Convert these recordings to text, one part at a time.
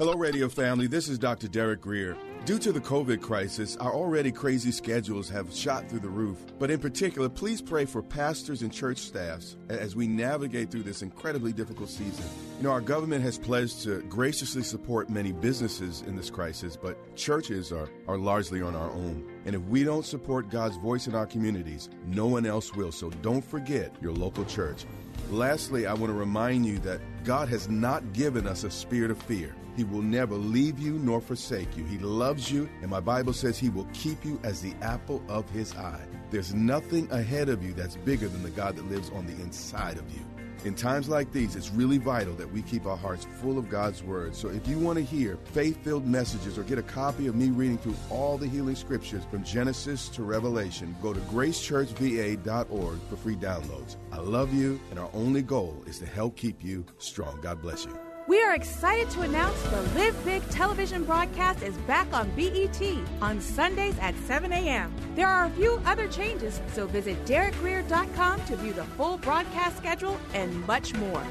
Hello, radio family. This is Dr. Derek Grier. Due to the COVID crisis, our already crazy schedules have shot through the roof. But in particular, please pray for pastors and church staffs as we navigate through this incredibly difficult season. You know, our government has pledged to graciously support many businesses in this crisis, but churches are, are largely on our own. And if we don't support God's voice in our communities, no one else will. So don't forget your local church. Lastly, I want to remind you that God has not given us a spirit of fear. He will never leave you nor forsake you. He loves you, and my Bible says He will keep you as the apple of His eye. There's nothing ahead of you that's bigger than the God that lives on the inside of you. In times like these, it's really vital that we keep our hearts full of God's Word. So if you want to hear faith filled messages or get a copy of me reading through all the healing scriptures from Genesis to Revelation, go to gracechurchva.org for free downloads. I love you, and our only goal is to help keep you strong. God bless you. We are excited to announce the Live Big television broadcast is back on BET on Sundays at 7 a.m. There are a few other changes, so visit DerekGrier.com to view the full broadcast schedule and much more.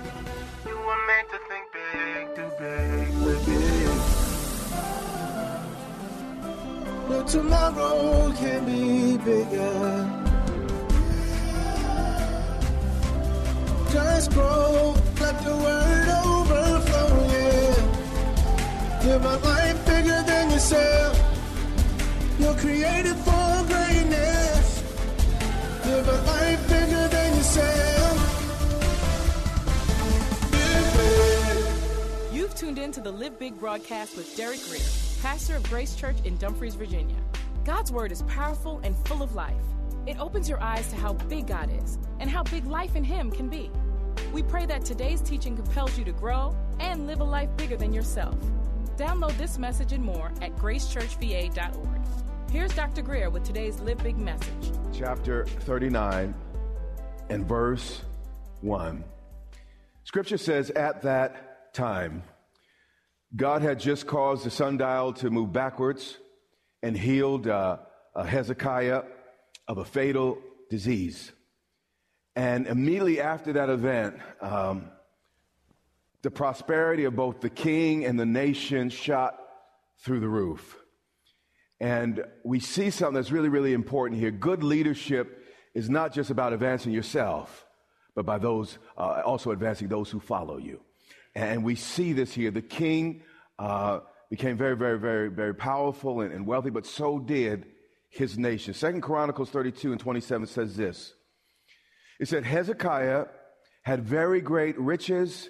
Big, too big, big. But tomorrow can be bigger. Just grow, let the word Live a life bigger than yourself. You're created for greatness. Live a life bigger than yourself. You've tuned in to the Live Big broadcast with Derek Grier, pastor of Grace Church in Dumfries, Virginia. God's word is powerful and full of life. It opens your eyes to how big God is and how big life in Him can be. We pray that today's teaching compels you to grow and live a life bigger than yourself. Download this message and more at gracechurchva.org. Here's Dr. Grier with today's Live Big message. Chapter 39 and verse 1. Scripture says, At that time, God had just caused the sundial to move backwards and healed uh, uh, Hezekiah of a fatal disease. And immediately after that event, um, the prosperity of both the king and the nation shot through the roof. And we see something that's really, really important here. Good leadership is not just about advancing yourself, but by those, uh, also advancing those who follow you. And we see this here. The king uh, became very, very, very, very powerful and, and wealthy, but so did his nation. Second Chronicles 32 and 27 says this. It said Hezekiah had very great riches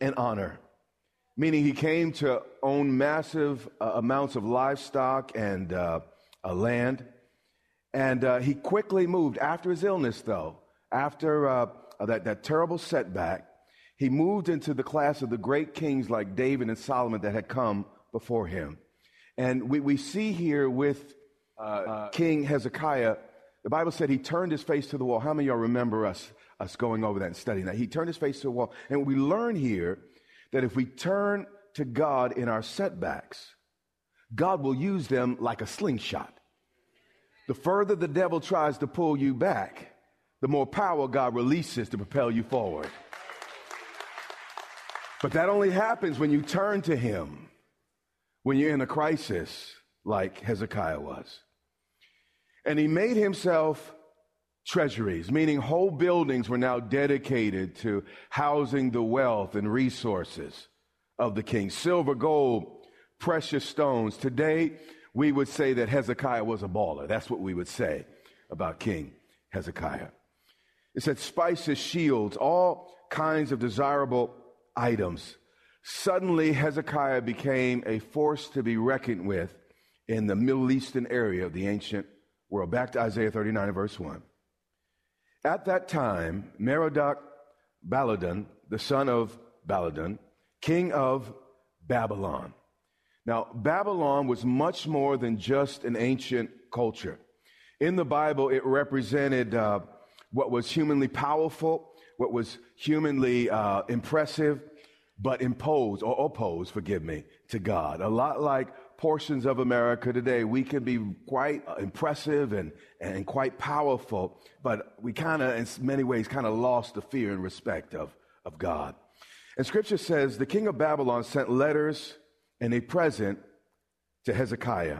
and honor, meaning he came to own massive uh, amounts of livestock and uh, uh, land. And uh, he quickly moved after his illness, though, after uh, that, that terrible setback, he moved into the class of the great kings like David and Solomon that had come before him. And we, we see here with uh, King Hezekiah, the Bible said he turned his face to the wall. How many of y'all remember us, us going over that and studying that? He turned his face to the wall. And we learn here that if we turn to God in our setbacks, God will use them like a slingshot. The further the devil tries to pull you back, the more power God releases to propel you forward. But that only happens when you turn to Him, when you're in a crisis like Hezekiah was. And he made himself treasuries, meaning whole buildings were now dedicated to housing the wealth and resources of the king silver, gold, precious stones. Today, we would say that Hezekiah was a baller. That's what we would say about King Hezekiah. It said spices, shields, all kinds of desirable items. Suddenly, Hezekiah became a force to be reckoned with in the Middle Eastern area of the ancient world. Back to Isaiah 39 verse 1. At that time, Merodach Baladan, the son of Baladan, king of Babylon. Now, Babylon was much more than just an ancient culture. In the Bible, it represented uh, what was humanly powerful, what was humanly uh, impressive, but imposed or opposed, forgive me, to God. A lot like portions of America today, we can be quite impressive and, and quite powerful, but we kind of, in many ways, kind of lost the fear and respect of, of God. And scripture says the king of Babylon sent letters and a present to Hezekiah.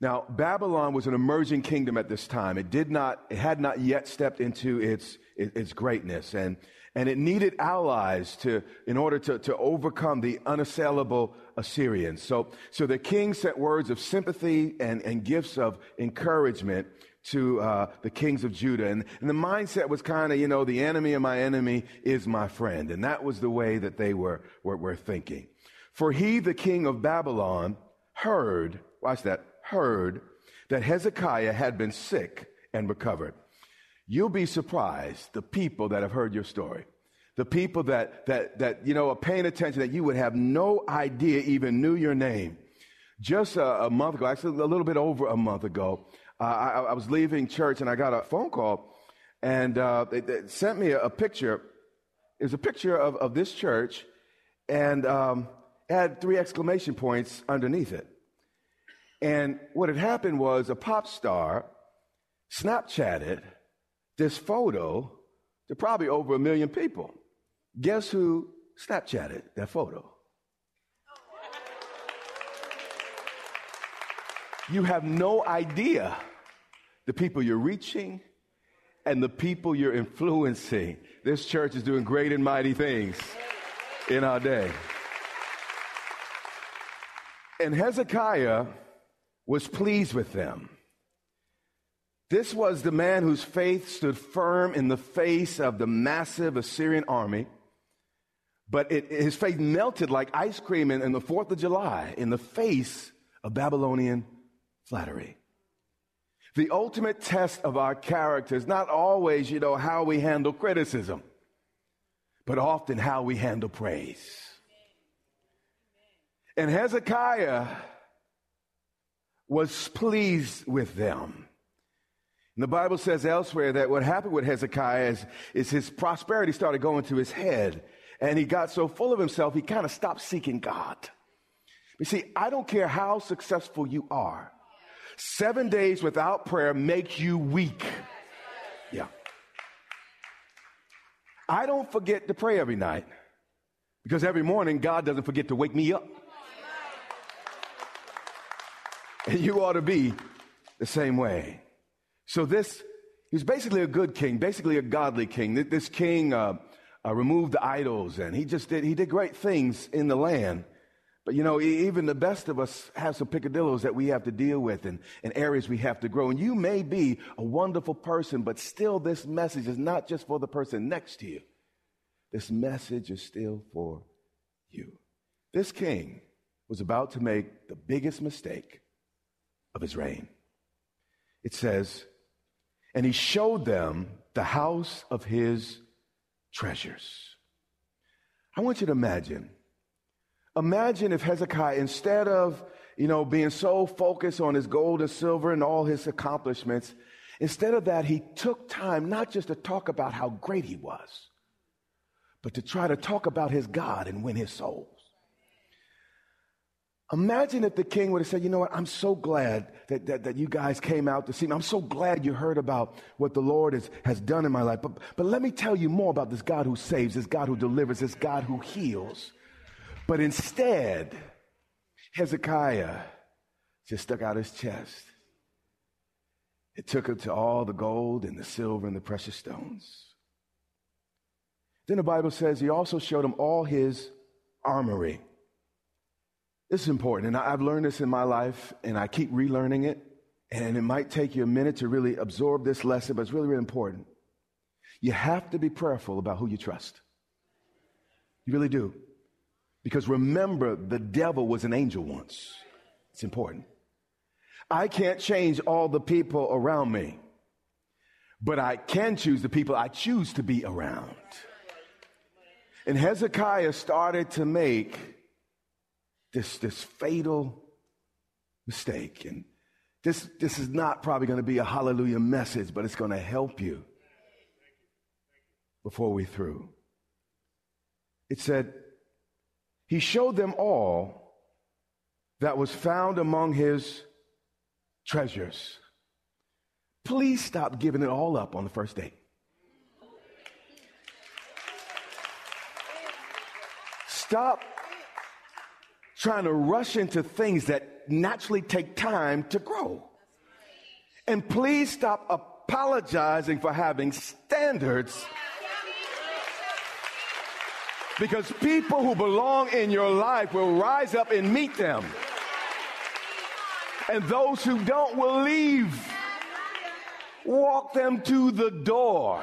Now, Babylon was an emerging kingdom at this time. It did not, it had not yet stepped into its, its greatness. And, and it needed allies to, in order to, to overcome the unassailable Assyrians. So, so the king sent words of sympathy and, and gifts of encouragement to uh, the kings of Judah. And, and the mindset was kind of, you know, the enemy of my enemy is my friend. And that was the way that they were, were, were thinking. For he, the king of Babylon, heard, watch that, heard that Hezekiah had been sick and recovered. You'll be surprised the people that have heard your story. The people that, that, that, you know, are paying attention that you would have no idea even knew your name. Just a, a month ago, actually a little bit over a month ago, uh, I, I, was leaving church and I got a phone call and uh, they, they, sent me a, a picture. It was a picture of, of this church and um, had three exclamation points underneath it. And what had happened was a pop star Snapchatted this photo to probably over a million people. Guess who Snapchatted that photo? You have no idea the people you're reaching and the people you're influencing. This church is doing great and mighty things in our day. And Hezekiah was pleased with them. This was the man whose faith stood firm in the face of the massive Assyrian army, but it, his faith melted like ice cream in, in the 4th of July in the face of Babylonian flattery. The ultimate test of our character is not always, you know, how we handle criticism, but often how we handle praise. And Hezekiah was pleased with them. And the Bible says elsewhere that what happened with Hezekiah is, is his prosperity started going to his head. And he got so full of himself, he kind of stopped seeking God. You see, I don't care how successful you are. Seven days without prayer makes you weak. Yeah. I don't forget to pray every night because every morning God doesn't forget to wake me up. And you ought to be the same way. So this, he was basically a good king, basically a godly king. This king uh, uh, removed the idols and he just did, he did great things in the land. But you know, even the best of us have some picadillos that we have to deal with and, and areas we have to grow. And you may be a wonderful person, but still this message is not just for the person next to you. This message is still for you. This king was about to make the biggest mistake of his reign. It says, and he showed them the house of his treasures. I want you to imagine. Imagine if Hezekiah, instead of, you know, being so focused on his gold and silver and all his accomplishments, instead of that, he took time not just to talk about how great he was, but to try to talk about his God and win his souls. Imagine if the king would have said, you know what, I'm so glad that, that, that, you guys came out to see me. I'm so glad you heard about what the Lord has, has done in my life. But, but let me tell you more about this God who saves, this God who delivers, this God who heals. But instead, Hezekiah just stuck out his chest. It took him to all the gold and the silver and the precious stones. Then the Bible says he also showed him all his armory. This is important, and I've learned this in my life, and I keep relearning it. And it might take you a minute to really absorb this lesson, but it's really, really important. You have to be prayerful about who you trust. You really do. Because remember, the devil was an angel once. It's important. I can't change all the people around me, but I can choose the people I choose to be around. And Hezekiah started to make this, this fatal mistake. And this, this is not probably going to be a hallelujah message, but it's going to help you before we through. It said, He showed them all that was found among his treasures. Please stop giving it all up on the first date. Stop trying to rush into things that naturally take time to grow. And please stop apologizing for having standards. Because people who belong in your life will rise up and meet them. And those who don't will leave. Walk them to the door.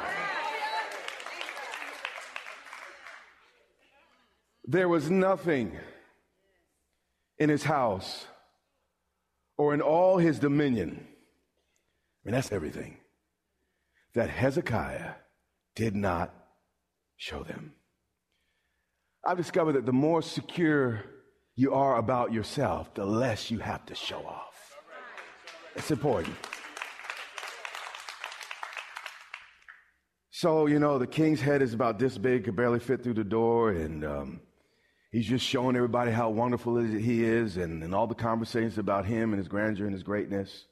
There was nothing in his house or in all his dominion. I mean, that's everything that Hezekiah did not show them. I've discovered that the more secure you are about yourself, the less you have to show off. It's important. So, you know, the king's head is about this big, could barely fit through the door, and um, he's just showing everybody how wonderful he is and, and all the conversations about him and his grandeur and his greatness.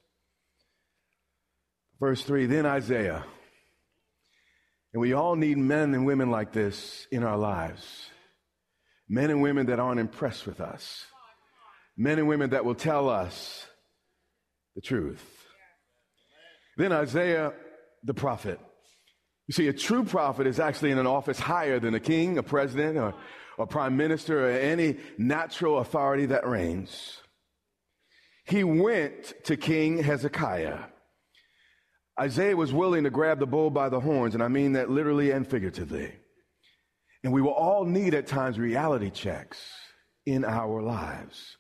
Verse 3 Then Isaiah, and we all need men and women like this in our lives. Men and women that aren't impressed with us. Men and women that will tell us the truth. Then Isaiah the prophet you see, a true prophet is actually in an office higher than a king, a president, or, a prime minister, or any natural authority that reigns. He went to King Hezekiah. Isaiah was willing to grab the bull by the horns, and I mean that literally and figuratively. And we will all need at times reality checks in our lives.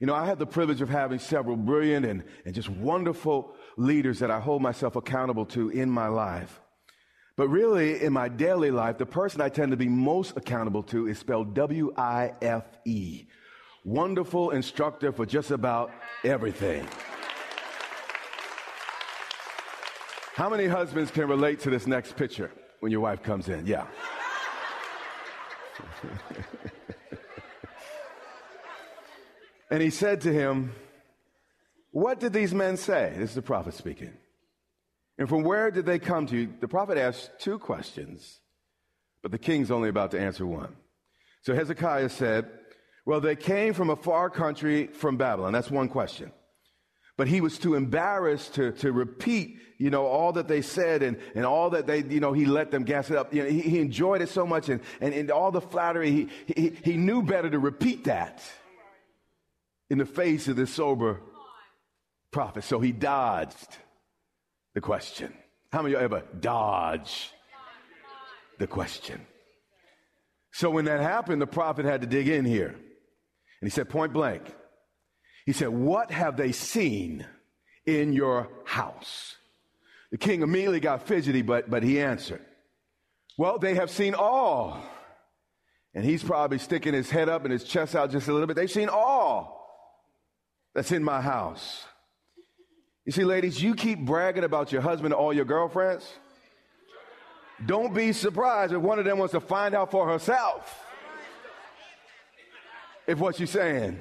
You know, I had the privilege of having several brilliant and, and just wonderful leaders that I hold myself accountable to in my life. But really, in my daily life, the person I tend to be most accountable to is spelled W I F E. Wonderful instructor for just about everything. How many husbands can relate to this next picture when your wife comes in? Yeah. and he said to him, What did these men say? This is the prophet speaking. And from where did they come to? The prophet asked two questions, but the king's only about to answer one. So Hezekiah said, Well, they came from a far country from Babylon. That's one question. But he was too embarrassed to, to repeat, you know, all that they said and, and all that they, you know, he let them gas it up. You know, he, he enjoyed it so much and, and, and all the flattery, he, he, he knew better to repeat that in the face of this sober prophet. So he dodged the question. How many of you ever dodge the question? So when that happened, the prophet had to dig in here. And he said, point blank, he said, What have they seen in your house? The king immediately got fidgety, but, but he answered, Well, they have seen all. And he's probably sticking his head up and his chest out just a little bit. They've seen all that's in my house. You see, ladies, you keep bragging about your husband to all your girlfriends. Don't be surprised if one of them wants to find out for herself if what you're saying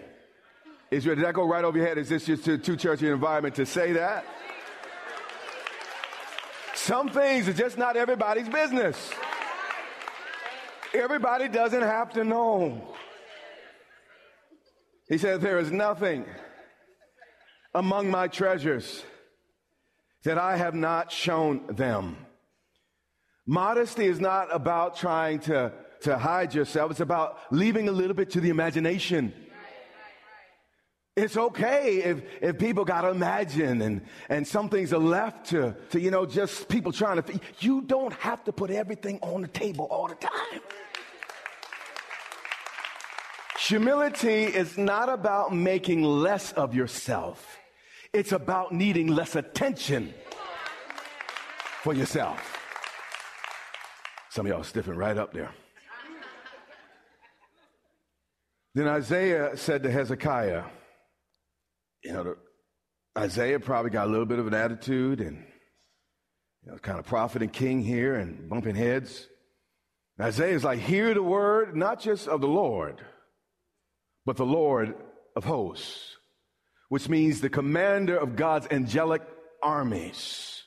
is did that go right over your head? Is this just a too churchy environment to say that? Some things are just not everybody's business. Everybody doesn't have to know. He said, There is nothing among my treasures that I have not shown them. Modesty is not about trying to, to hide yourself. It's about leaving a little bit to the imagination. It's okay if, if people got to imagine and, and some things are left to, to, you know, just people trying to, you don't have to put everything on the table all the time. Humility is not about making less of yourself. It's about needing less attention for yourself. Some of y'all stiffen right up there. Then Isaiah said to Hezekiah, you know, Isaiah probably got a little bit of an attitude and, you know, kind of prophet and king here and bumping heads. Isaiah is like, hear the word, not just of the Lord, but the Lord of hosts, which means the commander of God's angelic armies,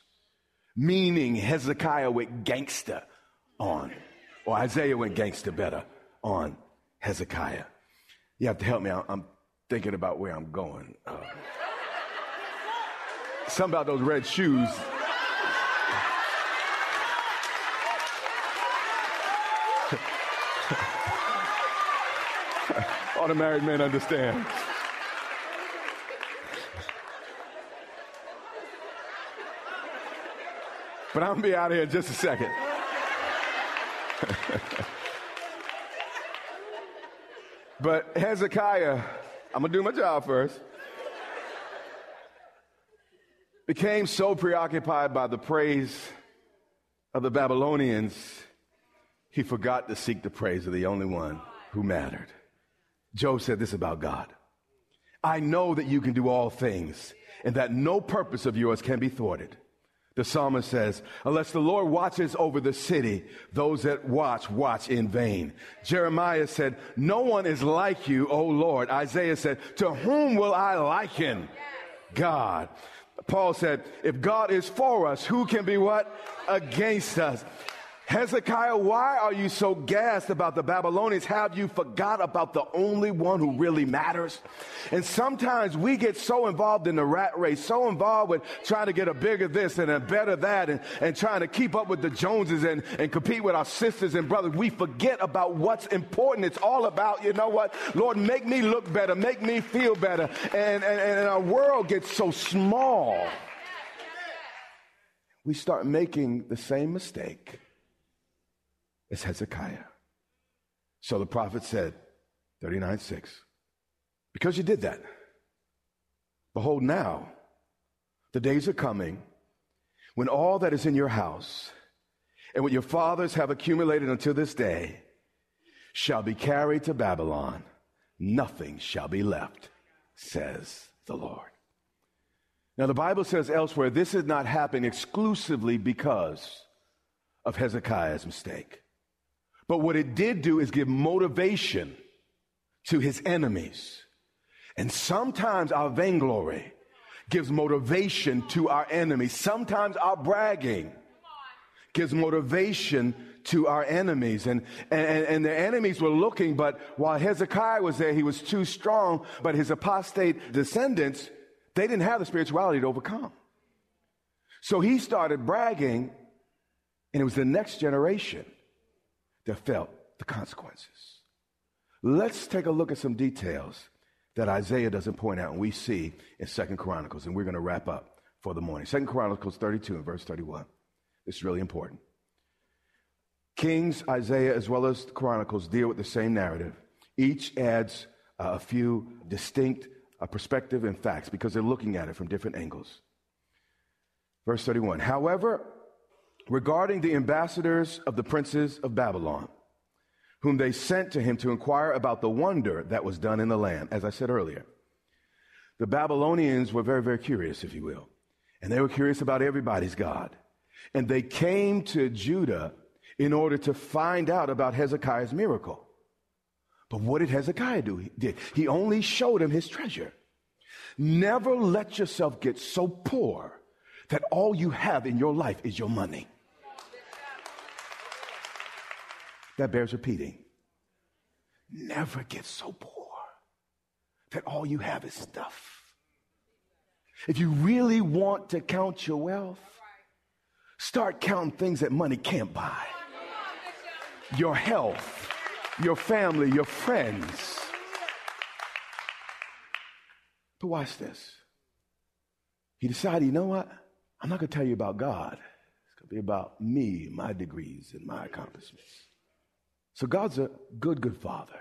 meaning Hezekiah went gangster on, or Isaiah went gangster better on Hezekiah. You have to help me. I'm thinking about where I'm going. Uh, something about those red shoes. All the married men understand. But I'm gonna be out of here in just a second. but Hezekiah, I'm gonna do my job first, became so preoccupied by the praise of the Babylonians, he forgot to seek the praise of the only one who mattered. Job said this about God I know that you can do all things, and that no purpose of yours can be thwarted. The psalmist says, unless the Lord watches over the city, those that watch, watch in vain. Jeremiah said, no one is like you, O Lord. Isaiah said, to whom will I liken? God. Paul said, if God is for us, who can be what? Against us. Hezekiah, why are you so gassed about the Babylonians? Have you forgot about the only one who really matters? And sometimes we get so involved in the rat race, so involved with trying to get a bigger this and a better that and, and trying to keep up with the Joneses and, and compete with our sisters and brothers. We forget about what's important. It's all about, you know what? Lord, make me look better, make me feel better. And, and, and our world gets so small. We start making the same mistake is Hezekiah. So the prophet said, 39 6, because you did that, behold, now the days are coming when all that is in your house and what your fathers have accumulated until this day shall be carried to Babylon. Nothing shall be left, says the Lord. Now, the Bible says elsewhere, this is not happening exclusively because of Hezekiah's mistake. But what it did do is give motivation to his enemies. And sometimes our vainglory gives motivation to our enemies. Sometimes our bragging gives motivation to our enemies. And, and, and the enemies were looking, but while Hezekiah was there, he was too strong. But his apostate descendants, they didn't have the spirituality to overcome. So he started bragging, and it was the next generation that felt the consequences. Let's take a look at some details that Isaiah doesn't point out and we see in Second Chronicles, and we're going to wrap up for the morning. Second Chronicles 32 and verse 31. This is really important. Kings, Isaiah, as well as Chronicles deal with the same narrative. Each adds uh, a few distinct uh, perspective and facts because they're looking at it from different angles. Verse 31. However, regarding the ambassadors of the princes of Babylon, whom they sent to him to inquire about the wonder that was done in the land, as I said earlier. The Babylonians were very, very curious, if you will, and they were curious about everybody's God. And they came to Judah in order to find out about Hezekiah's miracle. But what did Hezekiah do? He did. He only showed him his treasure. Never let yourself get so poor that all you have in your life is your money. That bears repeating. Never get so poor that all you have is stuff. If you really want to count your wealth, start counting things that money can't buy your health, your family, your friends. But watch this. He decided, you know what? I'm not going to tell you about God. It's going to be about me, my degrees, and my accomplishments. So God's a good, good father.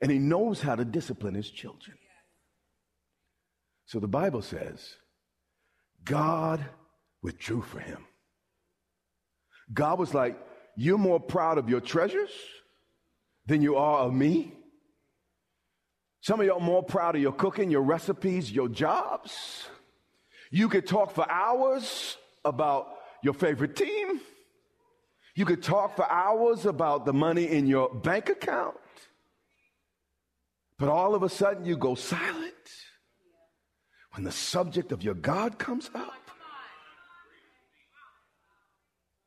And he knows how to discipline his children. So the Bible says, God withdrew for him. God was like, You're more proud of your treasures than you are of me. Some of y'all more proud of your cooking, your recipes, your jobs. You could talk for hours about your favorite team. You could talk for hours about the money in your bank account. But all of a sudden you go silent when the subject of your God comes up.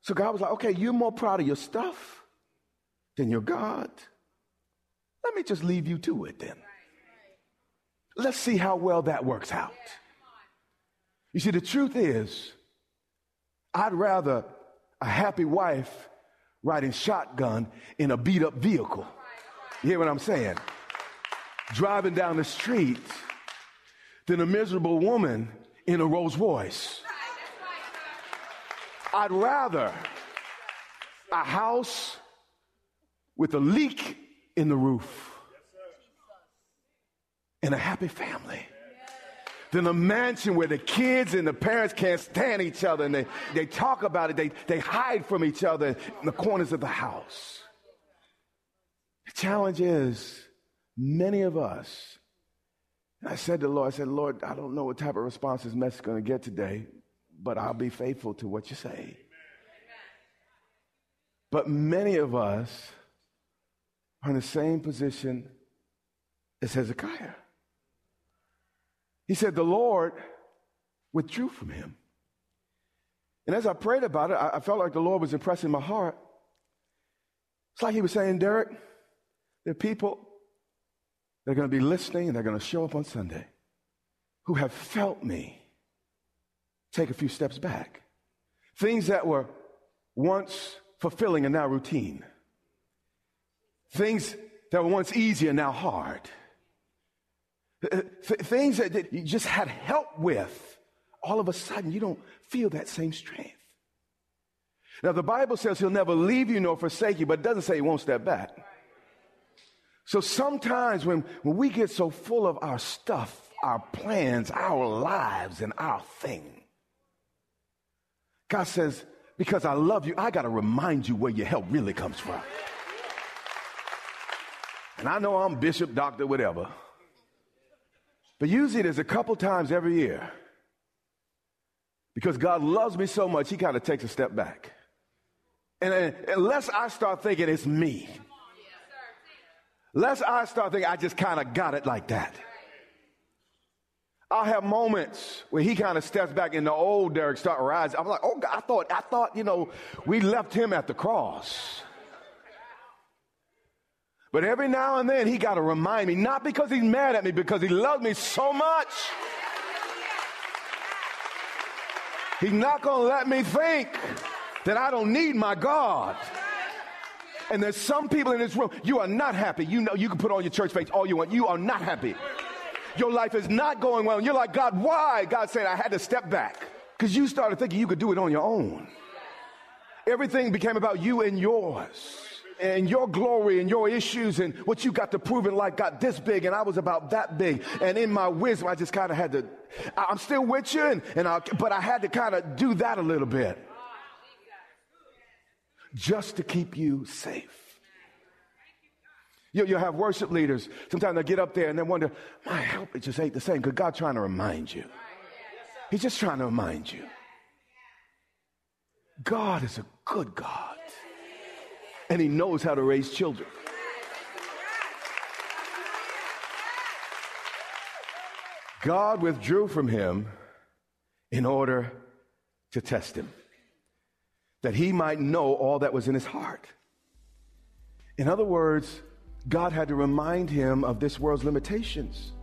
So God was like, okay, you're more proud of your stuff than your God. Let me just leave you to it then. Let's see how well that works out. You see, the truth is, I'd rather a happy wife riding shotgun in a beat up vehicle. You hear what I'm saying? Driving down the street than a miserable woman in a Rolls Royce. I'd rather a house with a leak in the roof and a happy family than a mansion where the kids and the parents can't stand each other and they, they talk about it, they, they hide from each other in the corners of the house. The challenge is many of us, and I said to the Lord, I said, Lord, I don't know what type of response this message is going to get today, but I'll be faithful to what you say. But many of us are in the same position as Hezekiah. He said, The Lord withdrew from him. And as I prayed about it, I, felt like the Lord was impressing my heart. It's like he was saying, Derek, there are people that are going to be listening and they're going to show up on Sunday who have felt me take a few steps back. Things that were once fulfilling are now routine. Things that were once easy are now hard. Th- things that, that you just had help with, all of a sudden you don't feel that same strength. Now, the Bible says he'll never leave you nor forsake you, but it doesn't say he won't step back. So sometimes when, when we get so full of our stuff, our plans, our lives, and our thing, God says, because I love you, I got to remind you where your help really comes from. And I know I'm bishop, doctor, whatever. But usually there's a couple times every year. Because God loves me so much, He kind of takes a step back. And uh, unless I start thinking it's me, unless I start thinking I just kind of got it like that, I'll have moments where he kind of steps back and the old Derek start rising. I'm like, oh God, I thought, I thought, you know, we left him at the cross. But every now and then he got to remind me, not because he's mad at me, because he loves me so much. He's not going to let me think that I don't need my God. And there's some people in this room, you are not happy. You know, you can put on your church face all you want. You are not happy. Your life is not going well. And you're like, God, why? God said, I had to step back because you started thinking you could do it on your own. Everything became about you and yours and your glory and your issues and what you got to prove in life got this big and I was about that big. And in my wisdom, I just kind of had to, I'm still with you, and, and I, but I had to kind of do that a little bit just to keep you safe. You, you have worship leaders. Sometimes they get up there and they wonder, my help, it just ain't the same because God's trying to remind you. He's just trying to remind you. God is a good God and he knows how to raise children. God withdrew from him in order to test him, that he might know all that was in his heart. In other words, God had to remind him of this world's limitations.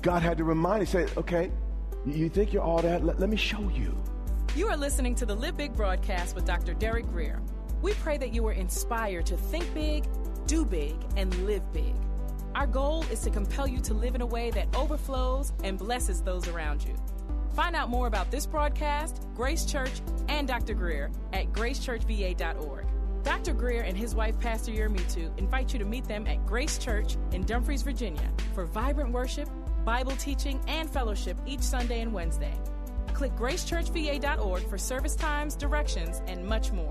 God had to remind him, say, okay, you think you're all that? Let, let me show you. You are listening to the Live Big broadcast with Dr. Derek Grier. We pray that you are inspired to think big, do big, and live big. Our goal is to compel you to live in a way that overflows and blesses those around you. Find out more about this broadcast, Grace Church, and Dr. Grier at gracechurchva.org. Dr. Grier and his wife, Pastor Yermitu, invite you to meet them at Grace Church in Dumfries, Virginia, for vibrant worship, Bible teaching, and fellowship each Sunday and Wednesday. Click gracechurchva.org for service times, directions, and much more.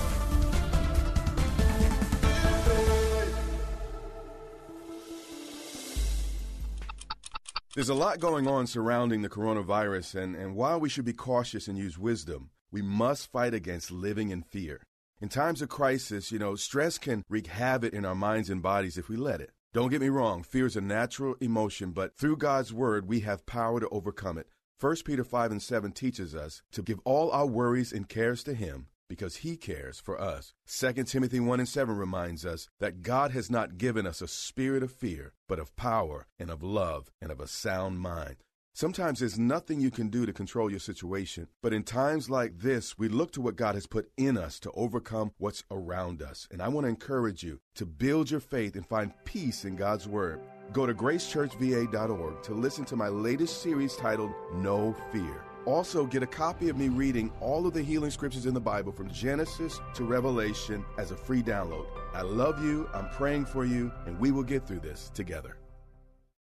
There's a lot going on surrounding the coronavirus, and, and while we should be cautious and use wisdom, we must fight against living in fear. In times of crisis, you know, stress can wreak havoc in our minds and bodies if we let it. Don't get me wrong, fear is a natural emotion, but through God's word, we have power to overcome it. 1 Peter 5 and 7 teaches us to give all our worries and cares to Him because He cares for us. 2 Timothy 1 and 7 reminds us that God has not given us a spirit of fear, but of power and of love and of a sound mind. Sometimes there's nothing you can do to control your situation, but in times like this, we look to what God has put in us to overcome what's around us. And I want to encourage you to build your faith and find peace in God's Word. Go to gracechurchva.org to listen to my latest series titled No Fear. Also, get a copy of me reading all of the healing scriptures in the Bible from Genesis to Revelation as a free download. I love you, I'm praying for you, and we will get through this together.